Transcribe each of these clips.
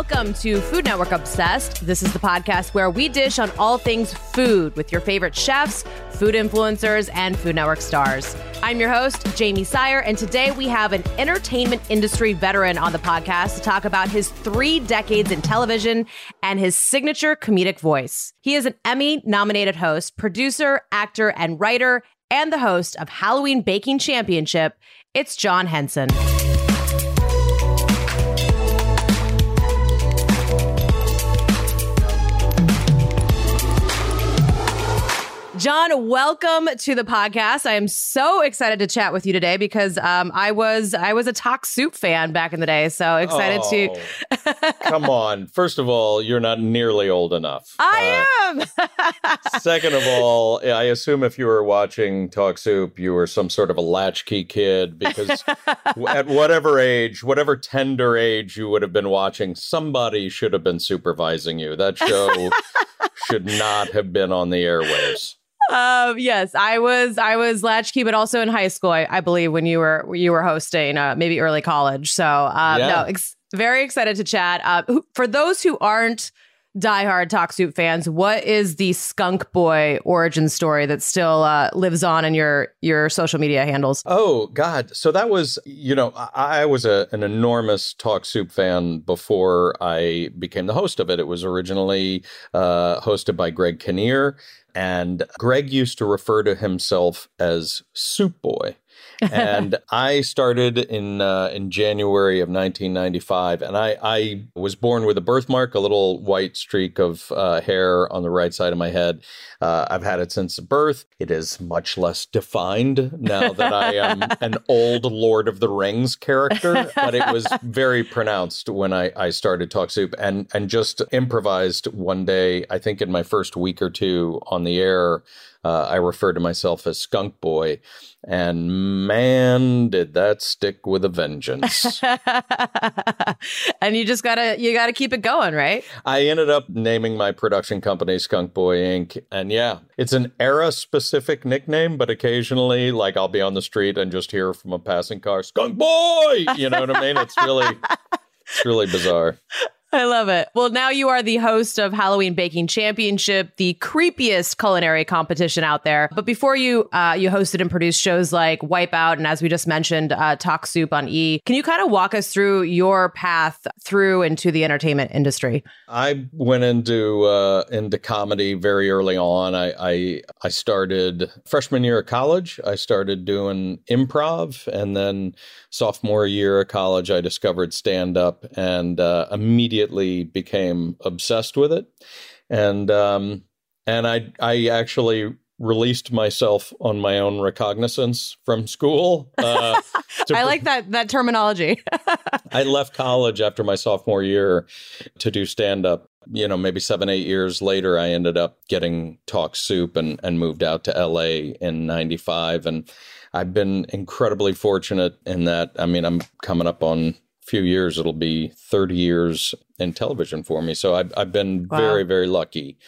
Welcome to Food Network Obsessed. This is the podcast where we dish on all things food with your favorite chefs, food influencers, and Food Network stars. I'm your host, Jamie Sire, and today we have an entertainment industry veteran on the podcast to talk about his three decades in television and his signature comedic voice. He is an Emmy nominated host, producer, actor, and writer, and the host of Halloween Baking Championship. It's John Henson. John, welcome to the podcast. I am so excited to chat with you today because um, I was I was a Talk Soup fan back in the day, so excited oh, to. come on! First of all, you're not nearly old enough. I uh, am. second of all, I assume if you were watching Talk Soup, you were some sort of a latchkey kid because at whatever age, whatever tender age you would have been watching, somebody should have been supervising you. That show should not have been on the airwaves. Um, yes, I was I was latchkey, but also in high school, I, I believe when you were you were hosting, uh, maybe early college. So um, yeah. no, ex- very excited to chat. Uh, for those who aren't diehard Talk Soup fans, what is the Skunk Boy origin story that still uh, lives on in your your social media handles? Oh God! So that was you know I, was a, an enormous Talk Soup fan before I became the host of it. It was originally uh, hosted by Greg Kinnear and Greg used to refer to himself as Soup Boy and I started in uh, in January of 1995, and I, I was born with a birthmark, a little white streak of uh, hair on the right side of my head. Uh, I've had it since birth. It is much less defined now that I am an old Lord of the Rings character, but it was very pronounced when I, I started Talk Soup and and just improvised one day. I think in my first week or two on the air. Uh, I refer to myself as Skunk Boy, and man, did that stick with a vengeance. and you just gotta you gotta keep it going, right? I ended up naming my production company Skunk Boy Inc. And yeah, it's an era specific nickname, but occasionally, like I'll be on the street and just hear from a passing car, Skunk Boy. You know what I mean? It's really it's really bizarre. I love it. Well, now you are the host of Halloween Baking Championship, the creepiest culinary competition out there. But before you, uh, you hosted and produced shows like Wipeout, and as we just mentioned, uh, Talk Soup on E. Can you kind of walk us through your path through into the entertainment industry? I went into uh, into comedy very early on. I, I I started freshman year of college. I started doing improv, and then sophomore year of college, I discovered stand up, and uh, immediately immediately became obsessed with it, and um, and I I actually released myself on my own recognizance from school. Uh, I like that that terminology. I left college after my sophomore year to do stand up. You know, maybe seven, eight years later, I ended up getting Talk Soup and, and moved out to LA in 95. And I've been incredibly fortunate in that. I mean, I'm coming up on few years, it'll be 30 years in television for me. So I've, I've been wow. very, very lucky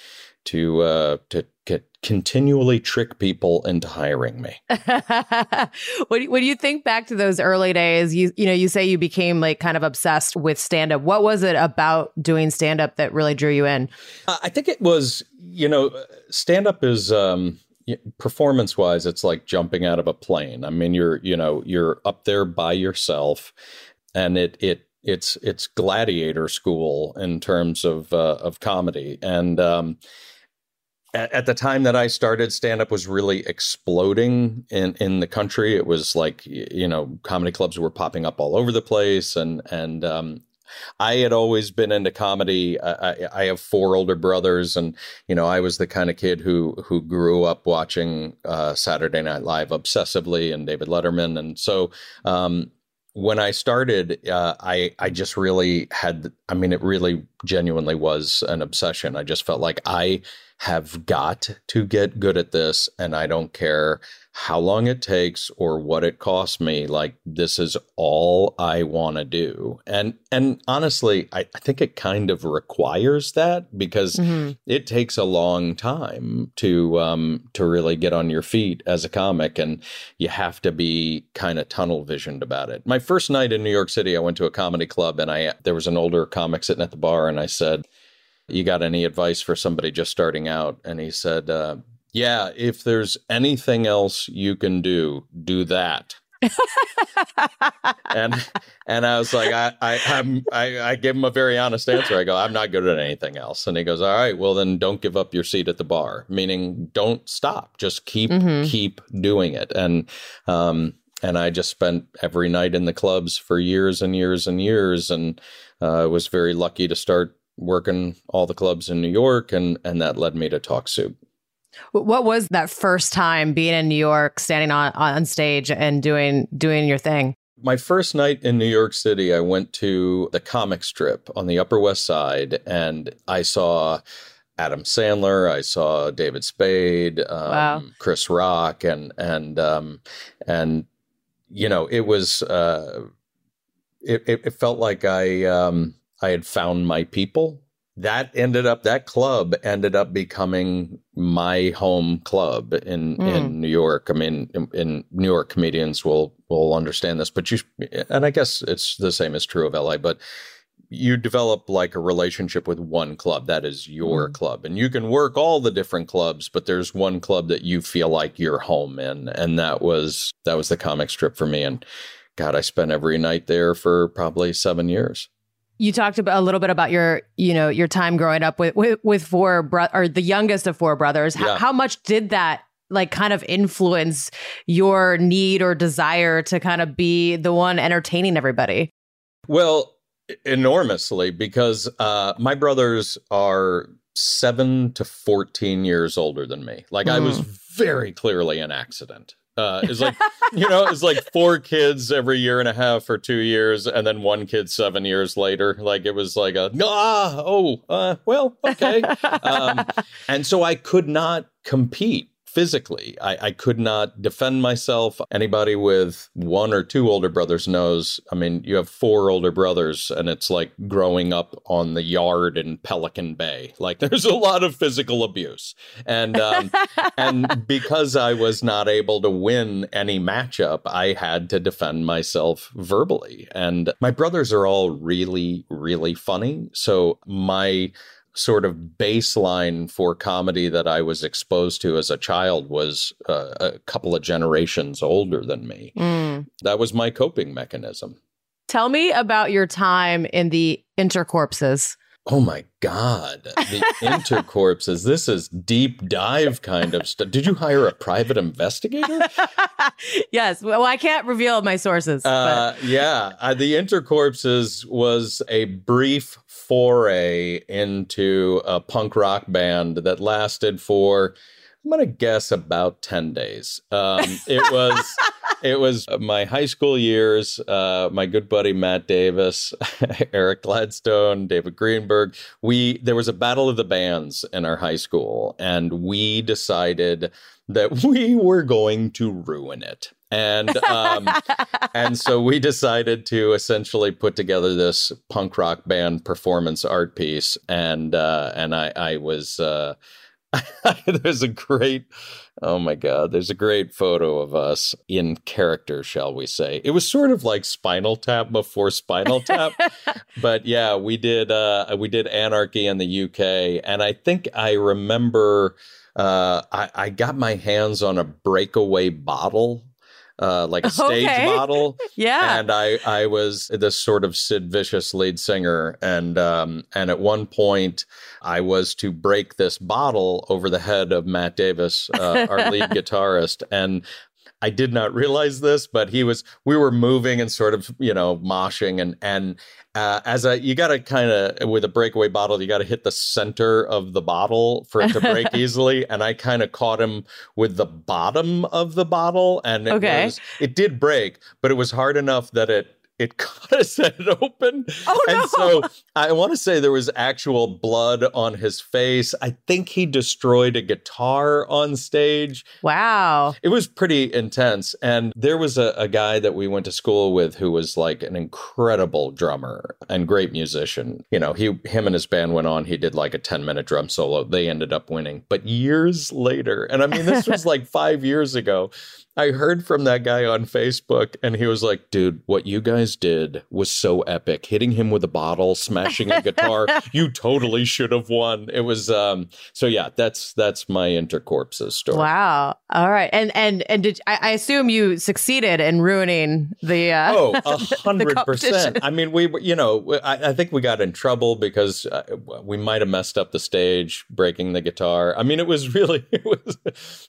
to uh, to get continually trick people into hiring me. when, when you think back to those early days, you you know you say you became like kind of obsessed with stand up. What was it about doing stand up that really drew you in? I think it was you know stand up is. Um, performance wise it's like jumping out of a plane i mean you're you know you're up there by yourself and it it it's it's gladiator school in terms of uh, of comedy. And um, at, the time that I started stand up was really exploding in in the country. It was like you know comedy clubs were popping up all over the place. And and um, I had always been into comedy. I, I, have four older brothers, and you know, I was the kind of kid who who grew up watching uh, Saturday Night Live obsessively and David Letterman, and so um, when I started, uh, I I just really had. I mean, it really genuinely was an obsession. I just felt like I have got to get good at this and I don't care how long it takes or what it costs me like this is all i want to do and and honestly I, I, think it kind of requires that because mm-hmm. it takes a long time to um to really get on your feet as a comic and you have to be kind of tunnel visioned about it my first night in new york city i went to a comedy club and i there was an older comic sitting at the bar and i said you got any advice for somebody just starting out and he said uh, yeah, if there's anything else you can do, do that. and and I was like, I I I'm, I I gave him a very honest answer. I go, I'm not good at anything else. And he goes, All right, well then don't give up your seat at the bar. Meaning, don't stop. Just keep mm-hmm. keep doing it. And um and I just spent every night in the clubs for years and years and years, and uh, was very lucky to start working all the clubs in New York, and and that led me to Talk Soup. What was that first time being in New York, standing on on stage and doing doing your thing? My first night in New York City, I went to the comic strip on the Upper West Side, and I saw Adam Sandler, I saw David Spade, um, wow. Chris Rock, and and um, and you know it was uh, it, it felt like I um, I had found my people that ended up that club ended up becoming my home club in mm. in New York. I mean, in, in, New York, comedians will will understand this, but you and I guess it's the same is true of LA. But you develop like a relationship with one club that is your mm. club, and you can work all the different clubs, but there's one club that you feel like you're home in, and that was that was the comic strip for me. And God, I spent every night there for probably seven years. You talked about a little bit about your, you know, your time growing up with with, with four bro- or the youngest of four brothers. Yeah. How, how much did that like kind of influence your need or desire to kind of be the one entertaining everybody? Well, enormously because uh, my brothers are seven to 14 years older than me. Like mm. I was mm. very clearly an accident. Uh, it's like you know, it's like four kids every year and a half for two years, and then one kid seven years later. Like it was like a ah oh uh, well okay, um, and so I could not compete physically. I, I, could not defend myself. Anybody with one or two older brothers knows. I mean, you have four older brothers, and it's like growing up on the yard in Pelican Bay. Like there's a lot of physical abuse, and um, and because I was not able to win any matchup, I had to defend myself verbally. And my brothers are all really, really funny. So my sort of baseline for comedy that I was exposed to as a child was uh, a couple of generations older than me. Mm. That was my coping mechanism. Tell me about your time in the intercorpses. Oh my God. The intercorpses. This is deep dive kind of stuff. Did you hire a private investigator? yes. Well, I can't reveal my sources. Uh, yeah. Uh, the intercorpses was a brief foray into a punk rock band that lasted for I'm gonna guess about ten days. Um, it was it was my high school years. Uh, my good buddy Matt Davis, Eric Gladstone, David Greenberg. We there was a battle of the bands in our high school, and we decided that we were going to ruin it and um, and so we decided to essentially put together this punk rock band performance art piece, and uh, and I I was uh, there's a great oh my god there's a great photo of us in character shall we say. It was sort of like spinal tap before spinal tap but yeah we did uh we did anarchy in the uk and i think i remember uh, I, I got my hands on a breakaway bottle uh, like a stage okay. model. yeah. And I, I was this sort of Sid Vicious lead singer. And, um, and at one point, I was to break this bottle over the head of Matt Davis, uh, our lead guitarist. And I did not realize this, but he was. We were moving and sort of, you know, moshing, and and uh, as a you got to kind of with a breakaway bottle, you got to hit the center of the bottle for it to break easily. And I kind of caught him with the bottom of the bottle, and it okay. was it did break, but it was hard enough that it it cut his head open. Oh, and no. so I want to say there was actual blood on his face. I think he destroyed a guitar on stage. Wow. It was pretty intense. And there was a, a guy that we went to school with who was like an incredible drummer and great musician. You know, he him and his band went on, he did like a 10 minute drum solo. They ended up winning. But years later, and I mean this was like five years ago. I heard from that guy on Facebook and he was like, dude, what you guys did was so epic. Hitting him with a bottle, smashing a guitar. you totally should have won. It was um so yeah, that's that's my intercorpses story. Wow. All right. And and and did I, I assume you succeeded in ruining the uh Oh, a hundred percent. I mean, we you know, I, I think we got in trouble because uh, we might have messed up the stage, breaking the guitar. I mean, it was really, it was,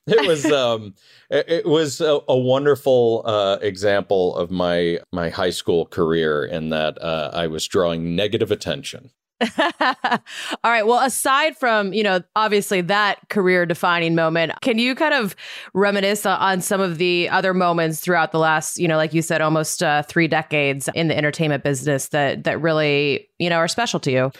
it was, um, it, it was a, a wonderful uh, example of my my high school career in that uh, I was drawing negative attention. All right. Well, aside from, you know, obviously that career defining moment, can you kind of reminisce on some of the other moments throughout the last, you know, like you said, almost uh, three decades in the entertainment business that that really, you know, are special to you?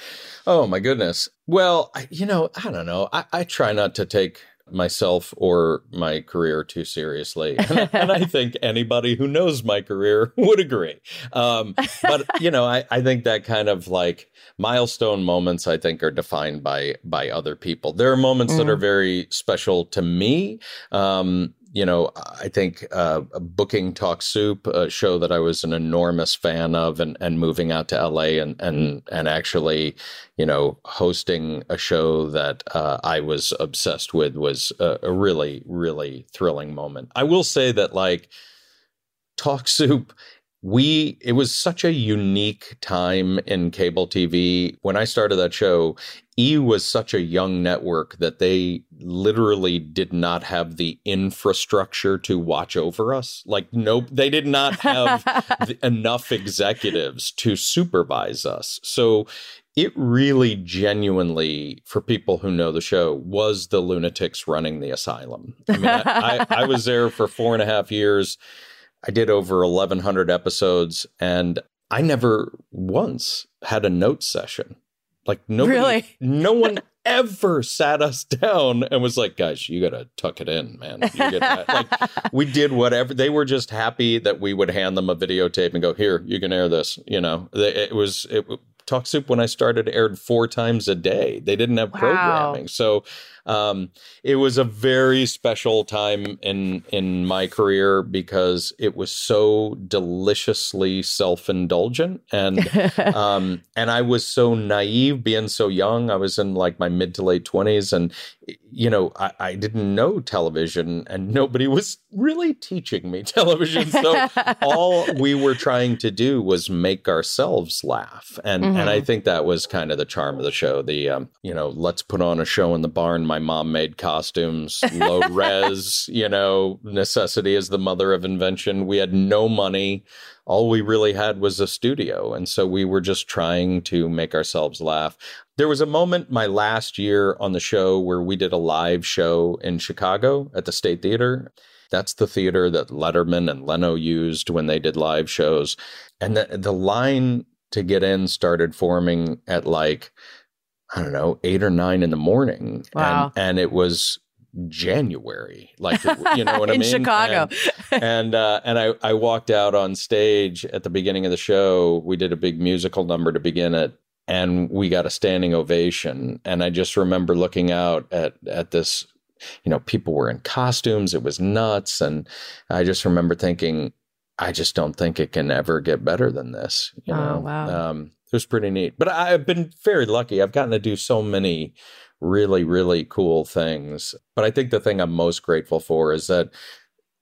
Oh my goodness. Well, I, you know, I don't know. I, I try not to take myself or my career too seriously. And, I- and I think anybody who knows my career would agree. Um, but, you know, I, I think that kind of like milestone moments, I think, are defined by by other people. There are moments that Mm. are very special to me. Um, you know, I think uh, booking Talk Soup, a show that I was an enormous fan of, and, and moving out to LA and and and actually, you know, hosting a show that uh, I was obsessed with was a, a really really thrilling moment. I will say that like Talk Soup we it was such a unique time in cable TV when I started that show E was such a young network that they literally did not have the infrastructure to watch over us like no they did not have th- enough executives to supervise us so it really genuinely for people who know the show was the lunatics running the asylum i mean I, I, I was there for four and a half years I did over 1,100 episodes, and I never once had a note session. Like nobody, Really? no one ever sat us down and was like, "Guys, you got to tuck it in, man." You gotta-" like we did whatever. They were just happy that we would hand them a videotape and go, "Here, you can air this." You know, it was it. Talk Soup when I started aired four times a day. They didn't have Wow. programming, so um, it was a very special time in in my career because it was so deliciously self indulgent and um, and I was so naive being so young. I was in like my mid to late twenties, and you know I, I didn't know television, and nobody was really teaching me television. So all we were trying to do was make ourselves laugh, and and I think that was kind of the charm of the show. The um, you know let's put on a show in the barn. My mom made costumes, low res. You know, necessity is the mother of invention. We had no money all we really had was a studio. And so we were just trying to make ourselves laugh. There was a moment my last year on the show where we did a live show in Chicago at the State Theater. That's the theater that Letterman and Leno used when they did live shows. And the, the line to get in started forming at like, I don't know, eight or nine in the morning. Wow. And, and it was January. Like, you know what I mean, in? Chicago. And, and uh, and I, I walked out on stage at the beginning of the show. We did a big musical number to begin it, and we got a standing ovation. And I just remember looking out at at this, you know, people were in costumes. It was nuts, and I just remember thinking, I just don't think it can ever get better than this. You Oh, know, wow. um, it was pretty neat. But I've been very lucky. I've gotten to do so many really really cool things. But I think the thing I'm most grateful for is that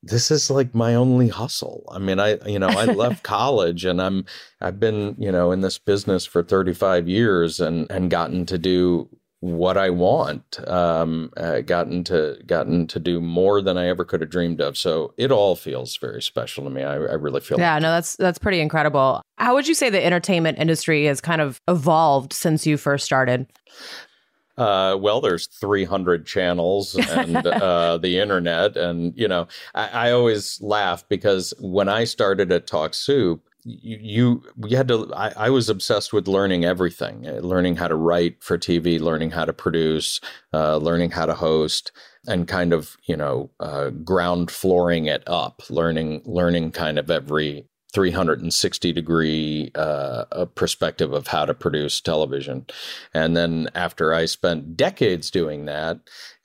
this is like my only hustle. I mean, I you know, I left college and I'm I've been, you know, in this business for 35 years and and gotten to do what I want. Um uh, gotten to gotten to do more than I ever could have dreamed of. So it all feels very special to me. I, I really feel Yeah, like no, that's that's pretty incredible. How would you say the entertainment industry has kind of evolved since you first started? Uh, well, there's 300 channels and uh, the internet, and you know, I, I always laugh because when I started at Talk Soup, you, you had to I, I, was obsessed with learning everything uh, learning how to write for tv learning how to produce uh, learning how to host and kind of you know uh, ground flooring it up learning learning kind of every 360 degree uh, perspective of how to produce television. And then after i spent decades doing that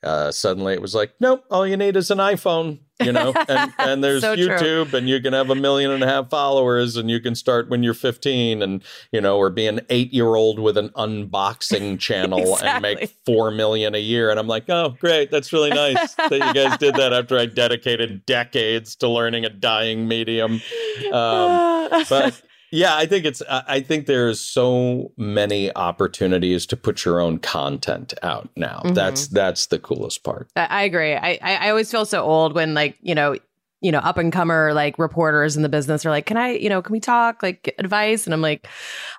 uh, suddenly it was like, nope, all you need is an iPhone, you know, and, and there's so YouTube true. and you can have a million and a half followers and you can start when you're 15 and, you know, or be an eight year old with an unboxing channel exactly. and make four million a year. And I'm like, oh, great. That's really nice that you guys did that after I dedicated decades to learning a dying medium. Um, but yeah, I think it's. I think there's so many opportunities to put your own content out now. Mm-hmm. That's that's the coolest part. I, agree. I I always feel so old when like you know you know, up and comer like reporters in the business are like, can I, you know, can we talk like advice? And I'm like,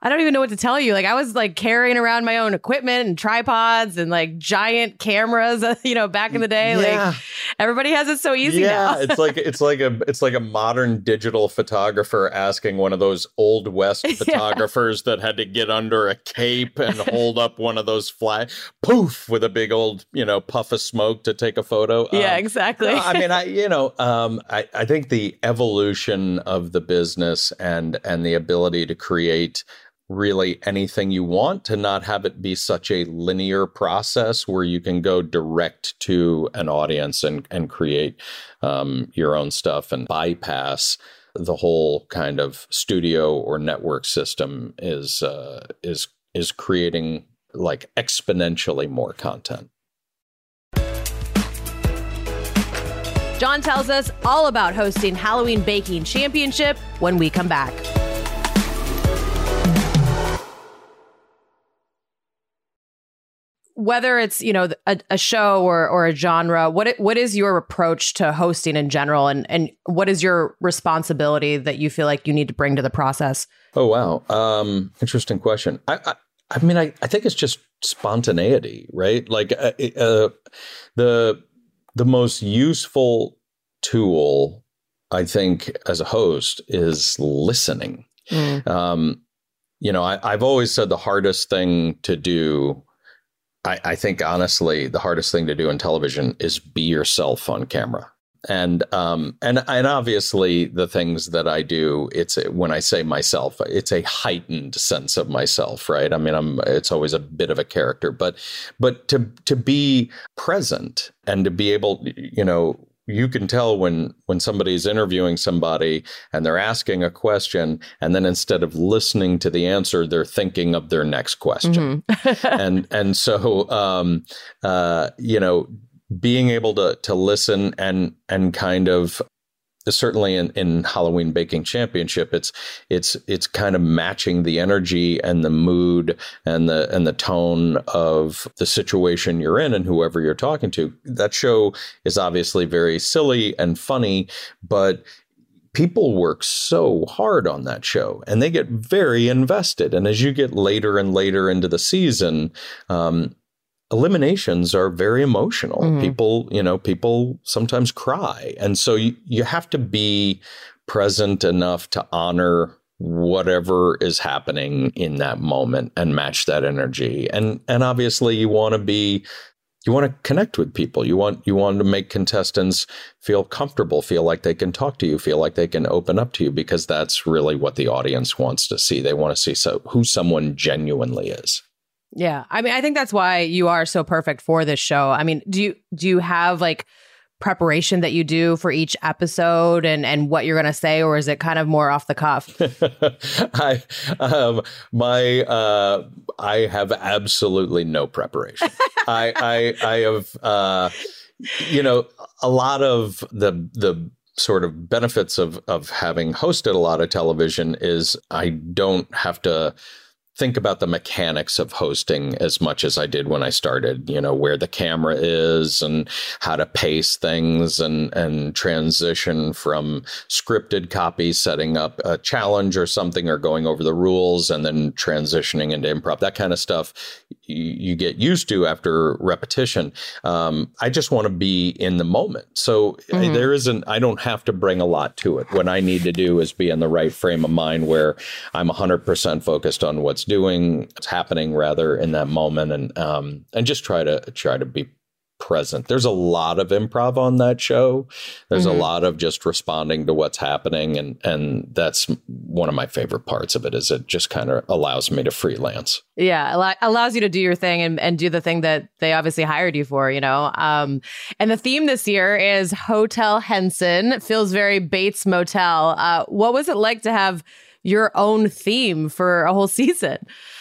I don't even know what to tell you. Like, I was like carrying around my own equipment and tripods and like giant cameras, you know, back in the day. Yeah. Like, everybody has it so easy yeah, now. it's like it's like a it's like a modern digital photographer asking one of those old west photographers yeah. that had to get under a cape and hold up one of those fly poof with a big old you know puff of smoke to take a photo. Yeah, um, exactly. I mean, I you know. um I, I think the evolution of the business and and the ability to create really anything you want to not have it be such a linear process where you can go direct to an audience and and create um, your own stuff and bypass the whole kind of studio or network system is uh, is is creating like exponentially more content. John tells us all about hosting Halloween Baking Championship when we come back. Whether it's you know a, a show or, or a genre, what what is your approach to hosting in general, and and what is your responsibility that you feel like you need to bring to the process? Oh wow, um, interesting question. I, I I mean, I, I think it's just spontaneity, right? Like uh, uh, the the most useful tool, I think, as a host is listening. Mm. Um, you know, I, have always said the hardest thing to do. I, I think honestly, the hardest thing to do in television is be yourself on camera and um and and obviously the things that I do it's when I say myself it's a heightened sense of myself right I mean I'm it's always a bit of a character but but to to be present and to be able you know you can tell when when somebody's interviewing somebody and they're asking a question and then instead of listening to the answer they're thinking of their next question mm-hmm. and and so um uh you know being able to to listen and and kind of certainly in, in Halloween Baking Championship, it's it's it's kind of matching the energy and the mood and the and the tone of the situation you're in and whoever you're talking to. That show is obviously very silly and funny, but people work so hard on that show and they get very invested. And as you get later and later into the season, um, eliminations are very emotional. Mm-hmm. People, you know, people sometimes cry. And so you, you have to be present enough to honor whatever is happening in that moment and match that energy. And and obviously you want to be you want to connect with people. You want you want to make contestants feel comfortable, feel like they can talk to you, feel like they can open up to you because that's really what the audience wants to see. They want to see so who someone genuinely is. Yeah. I mean, I think that's why you are so perfect for this show. I mean, do you do you have like preparation that you do for each episode and and what you're going to say or is it kind of more off the cuff i um my uh i have absolutely no preparation i i i have uh you know a lot of the the sort of benefits of of having hosted a lot of television is i don't have to think about the mechanics of hosting as much as I did when I started, you know, where the camera is and how to pace things and, and transition from scripted copy, setting up a challenge or something or going over the rules and then transitioning into improv, that kind of stuff. You get used to after repetition. Um, I just want to be in the moment. So mm-hmm. There isn't, I don't have to bring a lot to it. What I need to do is be in the right frame of mind where I'm 100% focused on what's doing, what's happening rather in that moment and, um, and just try to, try to be present. There's a lot of improv on that show. There's mm-hmm. a lot of just responding to what's happening and and that's one of my favorite parts of it is it just kind of allows me to freelance. Yeah, allows you to do your thing and, and do the thing that they obviously hired you for, you know. Um, and the theme this year is Hotel Henson. It feels very Bates Motel. Uh, what was it like to have your own theme for a whole season?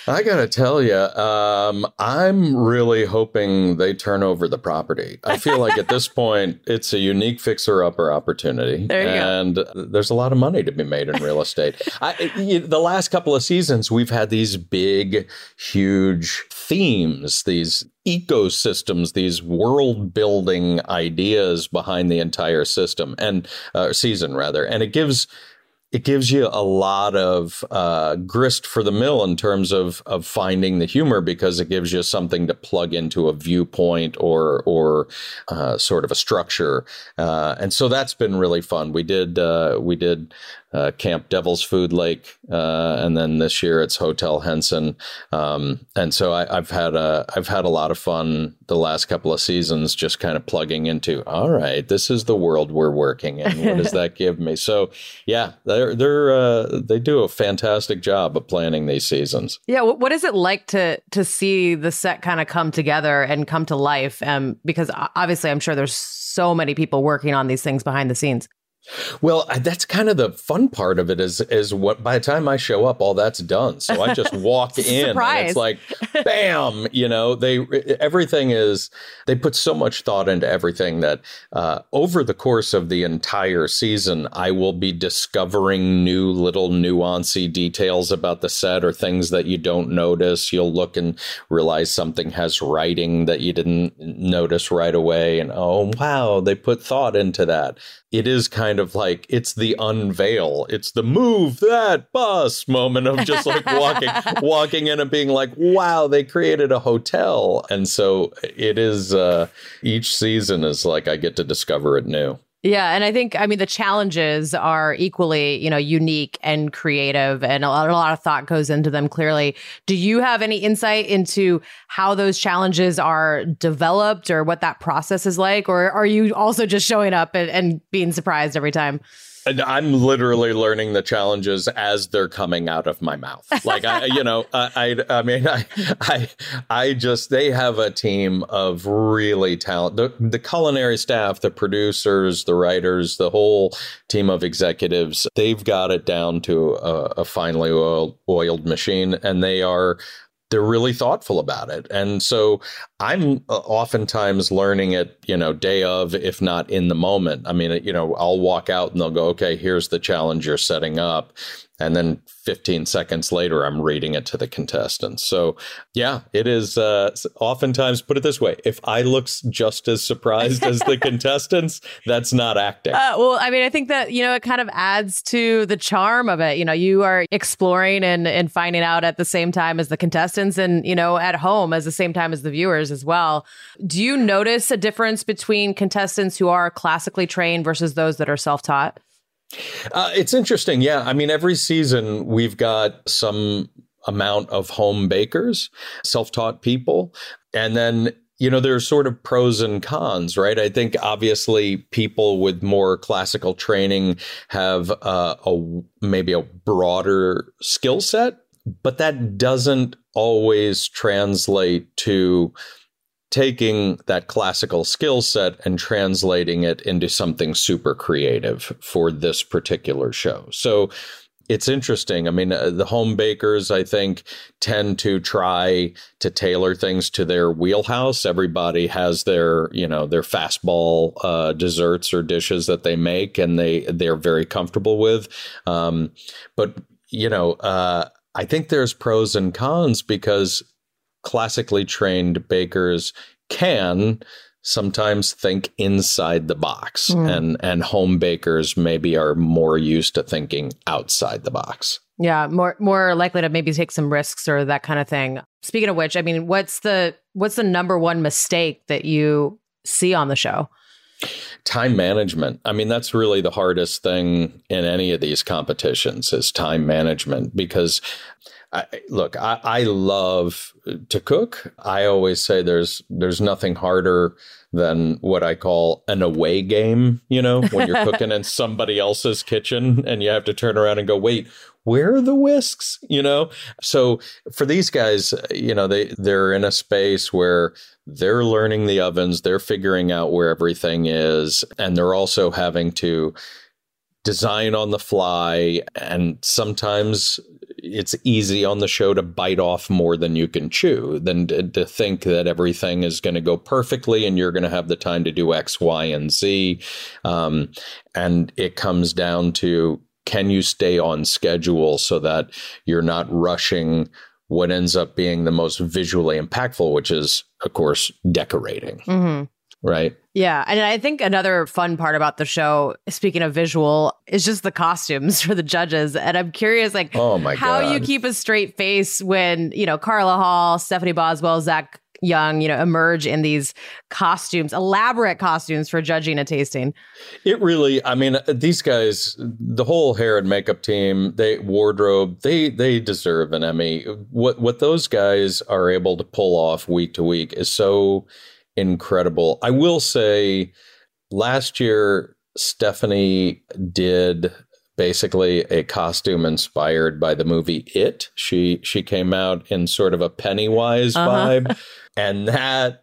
I got to tell you, um, I'm really hoping they turn over the property. I feel like at this point, it's a unique fixer upper opportunity. and go. there's a lot of money to be made in real estate. I, the last couple of seasons, we've had these big, huge themes, these ecosystems, these world building ideas behind the entire system and uh, season, rather. And it gives it gives you a lot of uh, grist for the mill in terms of of finding the humor because it gives you something to plug into a viewpoint or or uh, sort of a structure, uh, and so that's been really fun. We did uh, we did uh, Camp Devil's Food Lake, uh, and then this year it's Hotel Henson. Um, and so I, have had a I've had a lot of fun the last couple of seasons, just kind of plugging into. All right, this is the world we're working in. What does that give me? So yeah, they're they're uh, they do a fantastic job of planning these seasons. Yeah, what is it like to to see the set kind of come together and come to life? Um, because obviously, I'm sure there's so many people working on these things behind the scenes. Well, that's kind of the fun part of it is is what by the time I show up, all that's done. So I just walk in and it's like, bam, you know, they everything is they put so much thought into everything that uh, over the course of the entire season, I will be discovering new little nuancy details about the set or things that you don't notice. You'll look and realize something has writing that you didn't notice right away, and oh wow, they put thought into that it is kind of like it's the unveil. It's the move that bus moment of just like walking walking in and being like wow they created a hotel. And so it is uh each season is like i get to discover it new yeah, and I think I mean the challenges are equally, you know, unique and creative and a lot, a lot of thought goes into them clearly. Do you have any insight into how those challenges are developed or what that process is like or are you also just showing up and, and being surprised every time? I'm literally learning the challenges as they're coming out of my mouth. Like I, you know, I, I, I mean, I, I, I just they have a team of really talent. The, the culinary staff, the producers, the writers, the whole team of executives. They've got it down to a, a finely oiled, oiled machine, and they are they're really thoughtful about it. And so I'm uh, oftentimes learning it, you know, day of, if not in the moment. I mean, you know, I'll walk out and they'll go, okay, here's the challenge you're setting up. And then 15 seconds later i'm reading it to the contestants. So yeah it is uh, oftentimes put it this way if i look just as surprised as the contestants that's not acting. Uh, well i mean i think that you know it kind of adds to the charm of it. You know you are exploring and, and finding out at the same time as the contestants and you know at home as the same time as the viewers as well do you notice a difference between contestants who are classically trained versus those that are self-taught uh, it's interesting. Yeah. I mean, every season we've got some amount of home bakers, self taught people. And then you know, there's sort of pros and cons, right? I think obviously people with more classical training have uh, a maybe a broader skill set, but that doesn't always translate to taking that classical skill set and translating it into something super creative for this particular show. So it's interesting. I mean, uh, the home bakers, I think, tend to try to tailor things to their wheelhouse. Everybody has their, you know, their fastball uh, desserts or dishes that they make, and they they're very comfortable with. Um, but you know, uh, I think there's pros and cons because classically trained bakers can sometimes think inside the box mm. and and home bakers maybe are more used to thinking outside the box. Yeah more more likely to maybe take some risks or that kind of thing. Speaking of which i mean what's the what's the number one mistake that you see on the show time management i mean that's really the hardest thing in any of these competitions is time management because I, look, I, I love to cook. I always say there's there's nothing harder than what I call an away game. You know, when you're cooking in somebody else's kitchen and you have to turn around and go, wait, where are the whisks? You know, so for these guys, you know, they they're in a space where they're learning the ovens, they're figuring out where everything is, and they're also having to design on the fly and sometimes it's easy on the show to bite off more than you can chew than to, to think that everything is going to go perfectly and you're going to have the time to do X, Y, and Z. Um, and it comes down to can you stay on schedule so that you're not rushing what ends up being the most visually impactful, which is, of course, decorating. Mm-hmm right? Yeah. And I think another fun part about the show, speaking of visual, is just the costumes for the judges. And I'm curious, like, oh my how God. you keep a straight face when, you know, Carla Hall, Stephanie Boswell, Zac Young, you know, emerge in these costumes, elaborate costumes for judging a tasting. It really, I mean, these guys, the whole hair and makeup team, they wardrobe, they they deserve an Emmy. What what those guys are able to pull off week to week is so incredible. I will say last year, Stephanie did basically a costume inspired by the movie It. She she came out in sort of a Pennywise uh-huh. vibe, and that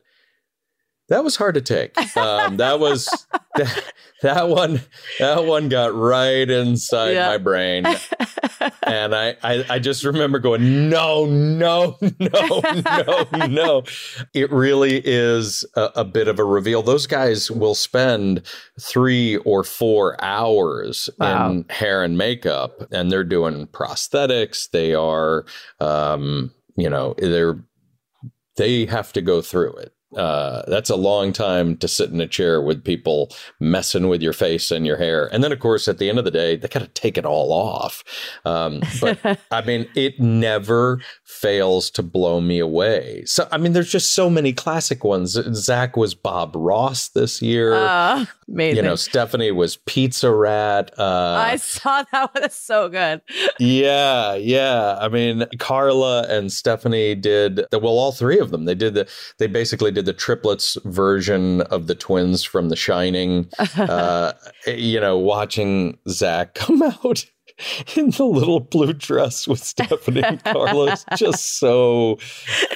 that was hard to take. Um, that was that, that, one. That one got right inside yeah. my brain, and I, I, I just remember going, no, no, no, no, no. It really is a, a, bit of a reveal. Those guys will spend three or four hours wow. in hair and makeup, and they're doing prosthetics. They are, um, you know, they're they have to go through it uh, that's a long time to sit in a chair with people messing with your face and your hair. And then, of course, at the end of the day, they got to take it all off. Um, but I mean, it never fails to blow me away. So, I mean, there's just so many classic ones. Zac was Bob Ross this year. Uh, amazing. You know, Stephanie was Pizza Rat. Uh, I saw that one. It's so good. yeah, yeah. I mean, Carla and Stephanie did the, well. All three of them. They did the. They basically did the triplets version of the twins from The Shining. uh, you know, watching Zac come out in the little blue dress with Stephanie and Carlos. Just so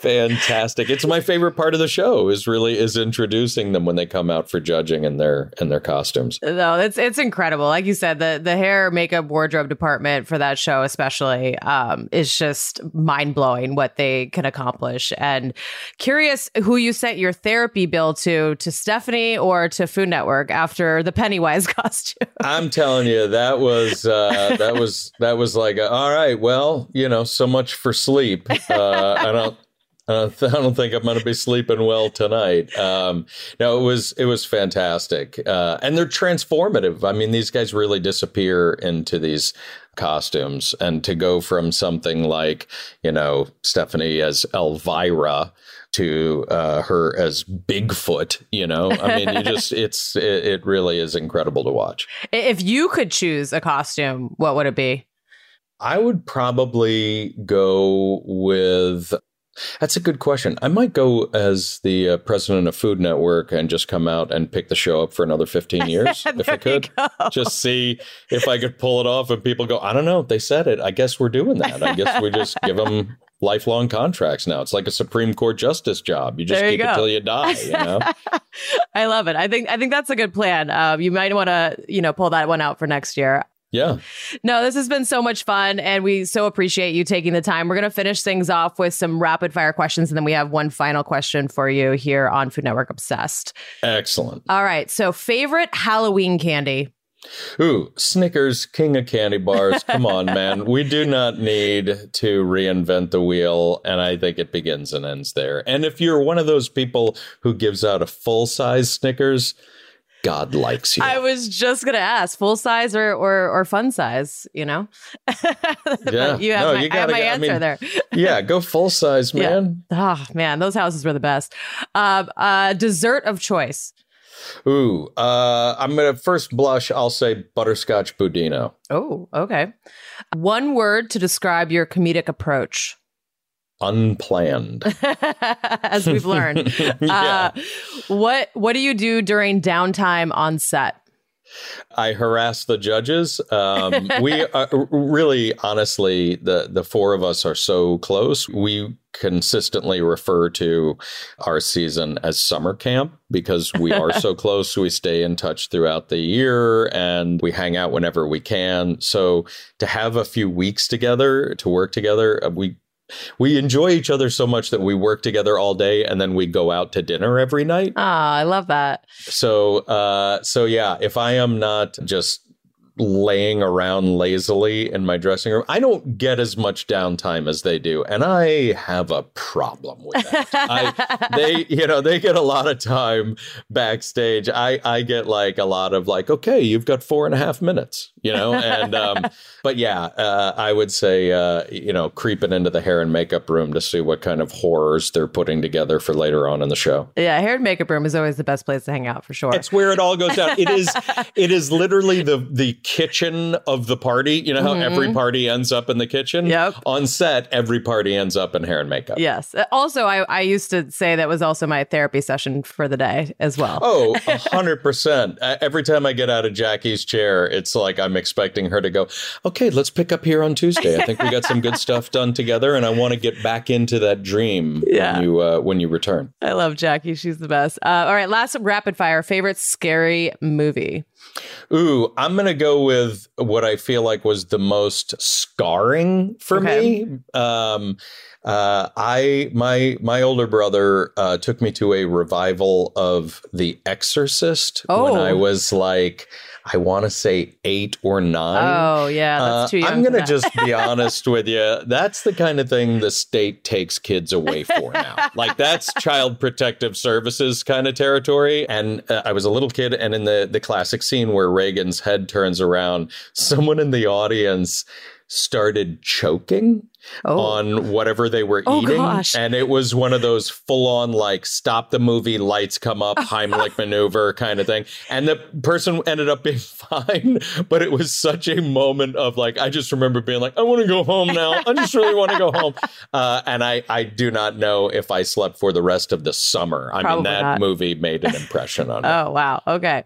fantastic. It's my favorite part of the show is really is introducing them when they come out for judging in their in their costumes. No, it's it's incredible. Like you said, the the hair, makeup, wardrobe department for that show especially um, is just mind blowing what they can accomplish. And curious who you sent your therapy bill to to Stephanie or to Food Network after the Pennywise costume. I'm telling you, that was uh, that was that was like, all right, well, you know, so much for sleep. Uh, I don't. I don't think I'm going to be sleeping well tonight. Um, no, it was it was fantastic, uh, and they're transformative. I mean, these guys really disappear into these costumes, and to go from something like you know Stephanie as Elvira to uh, her as Bigfoot. You know, I mean, you just it's it, it really is incredible to watch. If you could choose a costume, what would it be? I would probably go with that's a good question. I might go as the uh, president of Food Network and just come out and pick the show up for another 15 years if I could. Just see if I could pull it off and people go, I don't know, they said it. I guess we're doing that. I guess we just give them lifelong contracts now. It's like a Supreme Court justice job. You just you keep go. it till you die, you know. I love it. I think I think that's a good plan. Uh, you might want to, you know, pull that one out for next year. Yeah. No, this has been so much fun and we so appreciate you taking the time. We're going to finish things off with some rapid fire questions and then we have one final question for you here on Food Network Obsessed. Excellent. All right. So, favorite Halloween candy? Ooh, Snickers, king of candy bars. Come on, man. We do not need to reinvent the wheel. And I think it begins and ends there. And if you're one of those people who gives out a full size Snickers, God likes you. I was just gonna ask, full size or or, or fun size, you know? yeah. you have no, my, you I have gotta my I answer mean, there. yeah, go full size, Yeah. man. Oh man, those houses were the best. Um, uh, dessert of choice. Ooh, uh, I'm gonna first blush. I'll say butterscotch budino. Oh, okay. One word to describe your comedic approach, Unplanned. as we've learned. yeah. uh, what What do you do during downtime on set? I harass the judges. Um, we are, really, honestly, the the four of us are so close. We consistently refer to our season as summer camp because we are so close. We stay in touch throughout the year and we hang out whenever we can. So to have a few weeks together to work together, uh, we we enjoy each other so much that we work together all day and then we go out to dinner every night. Ah, I love that. So, uh, so yeah, if I am not just laying around lazily in my dressing room, I don't get as much downtime as they do, and I have a problem with that. I, they, you know, they get a lot of time backstage. I, I get like a lot of like, okay, you've got four and a half minutes, you know, and um, but yeah, uh, I would say, uh, you know, creeping into the hair and makeup room to see what kind of horrors they're putting together for later on in the show. Yeah, hair and makeup room is always the best place to hang out for sure. It's where it all goes down. It is it is literally the the kitchen of the party. You know how every party ends up in the kitchen? Yep. On set, every party ends up in hair and makeup. Yes. Also, I, I used to say that was also my therapy session for the day as well. Oh, a hundred percent. Uh, Every time I get out of Jackie's chair, it's like I'm expecting her to go, okay, let's pick up here on Tuesday. I think we got some good stuff done together and I want to get back into that dream Yeah. when you uh, when you return. I love Jackie. She's the best. Uh, all right, last rapid fire. Favorite scary movie? Ooh, I'm going to go with what I feel like was the most scarring for Okay. me. Um, uh, I my my older brother uh, took me to a revival of The Exorcist when Oh. I was like, I want to say eight or nine. Oh, yeah, that's Uh, too young. I'm going to just be honest with you. That's the kind of thing the state takes kids away for now. like that's child protective services kind of territory. And uh, I was a little kid, and in the the classic scene where Regan's head turns around, someone in the audience started choking Oh. on whatever they were Oh, eating. gosh. And it was one of those full on, like, stop the movie, lights come up, Heimlich maneuver kind of thing. And the person ended up being fine. But it was such a moment of, like, I just remember being like, I want to go home now. I just really want to go home. Uh, and I, I do not know if I slept for the rest of the summer. I Probably mean, that not. movie made an impression on me. Oh, wow. Okay.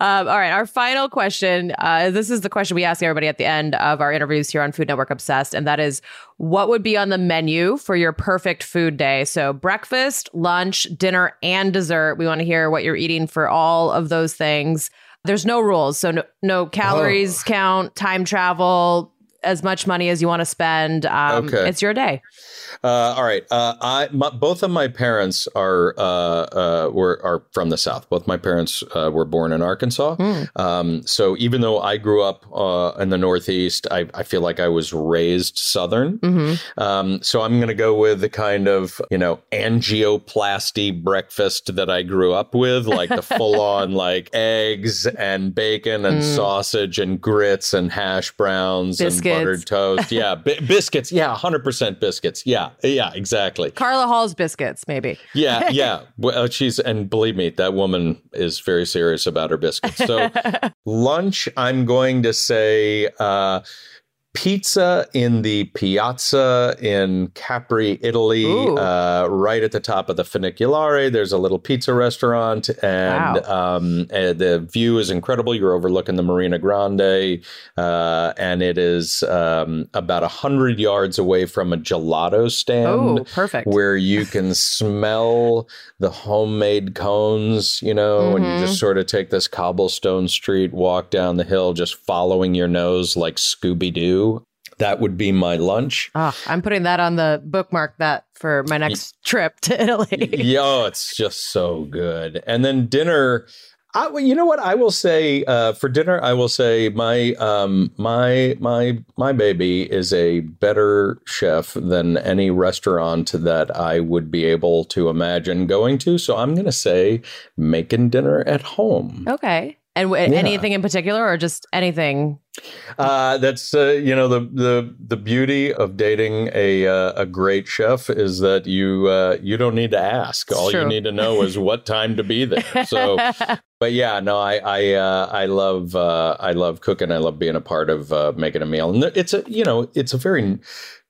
Um, all right. Our final question. Uh, this is the question we ask everybody at the end of our interviews here on Food Network Obsessed. And that is what would be on the menu for your perfect food day? So, breakfast, lunch, dinner, and dessert. We want to hear what you're eating for all of those things. There's no rules. So, no, no oh. calories count, time travel, as much money as you want to spend. Um, Okay. It's your day. Uh, all right. Uh, I my, both of my parents are uh, uh, were are from the South. Both my parents uh, were born in Arkansas. Hmm. Um, so even though I grew up uh, in the Northeast, I, I feel like I was raised Southern. hmm Um, so I'm going to go with the kind of you know angioplasty breakfast that I grew up with, like the full on like eggs and bacon and Mm. sausage and grits and hash browns Biscuits. and buttered toast. Yeah, bi- biscuits. Yeah, hundred percent biscuits. Yeah, yeah, exactly. Carla Hall's biscuits, maybe. Yeah, yeah. Well, she's and believe me, that woman is very serious about her biscuits. So lunch, I'm going to say uh, pizza in the piazza in Capri, Italy, uh, right at the top of the Funiculare. There's a little pizza restaurant, and um, uh, the view is incredible. You're overlooking the Marina Grande, uh, and it is um, about a hundred yards away from a gelato stand Oh, perfect. where you can smell the homemade cones, you know, and you just sort of take this cobblestone street, walk down the hill, just following your nose like Scooby Doo. That would be my lunch. Ah, I'm putting that on the bookmark that for my next trip to Italy. Yo, it's just so good. And then dinner. I, you know what I will say uh, for dinner. I will say my um, my my my baby is a better chef than any restaurant that I would be able to imagine going to. So I'm going to say making dinner at home. Okay. And w- Yeah. anything in particular, or just anything? Uh, that's uh, you know the the the beauty of dating a uh, a great chef is that you uh, you don't need to ask. All you need to know is what time to be there. So, but yeah, no, I I uh, I love uh, I love cooking. I love being a part of uh, making a meal, and it's a you know it's a very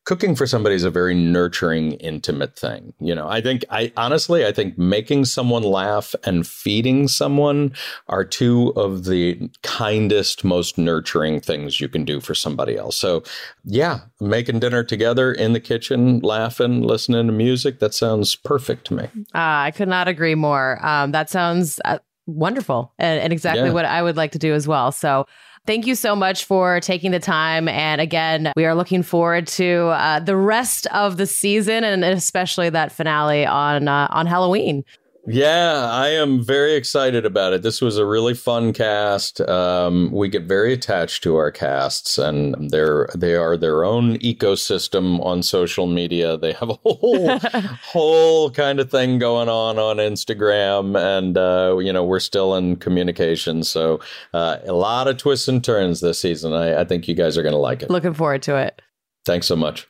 cooking for somebody is a very nurturing intimate thing you know i think i honestly i think making someone laugh and feeding someone are two of the kindest most nurturing things you can do for somebody else so yeah making dinner together in the kitchen laughing listening to music that sounds perfect to me Uh, I could not agree more. Um, that sounds uh, wonderful and, and exactly Yeah. what I would like to do as well. So, thank you so much for taking the time. And again, we are looking forward to uh, the rest of the season and especially that finale on uh, on Halloween. Yeah, I am very excited about it. This was a really fun cast. Um, we get very attached to our casts, and they're they are their own ecosystem on social media. They have a whole whole kind of thing going on on Instagram, and uh, you know we're still in communication. So uh, a lot of twists and turns this season. I, I think you guys are going to like it. Looking forward to it. Thanks so much.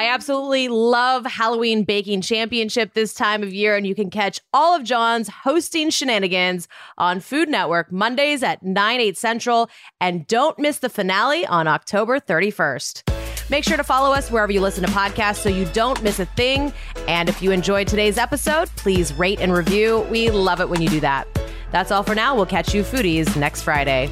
I absolutely love Halloween Baking Championship this time of year, and you can catch all of John's hosting shenanigans on Food Network Mondays at 9, 8 central. And don't miss the finale on October 31st. Make sure to follow us wherever you listen to podcasts so you don't miss a thing. And if you enjoyed today's episode, please rate and review. We love it when you do that. That's all for now. We'll catch you foodies next Friday.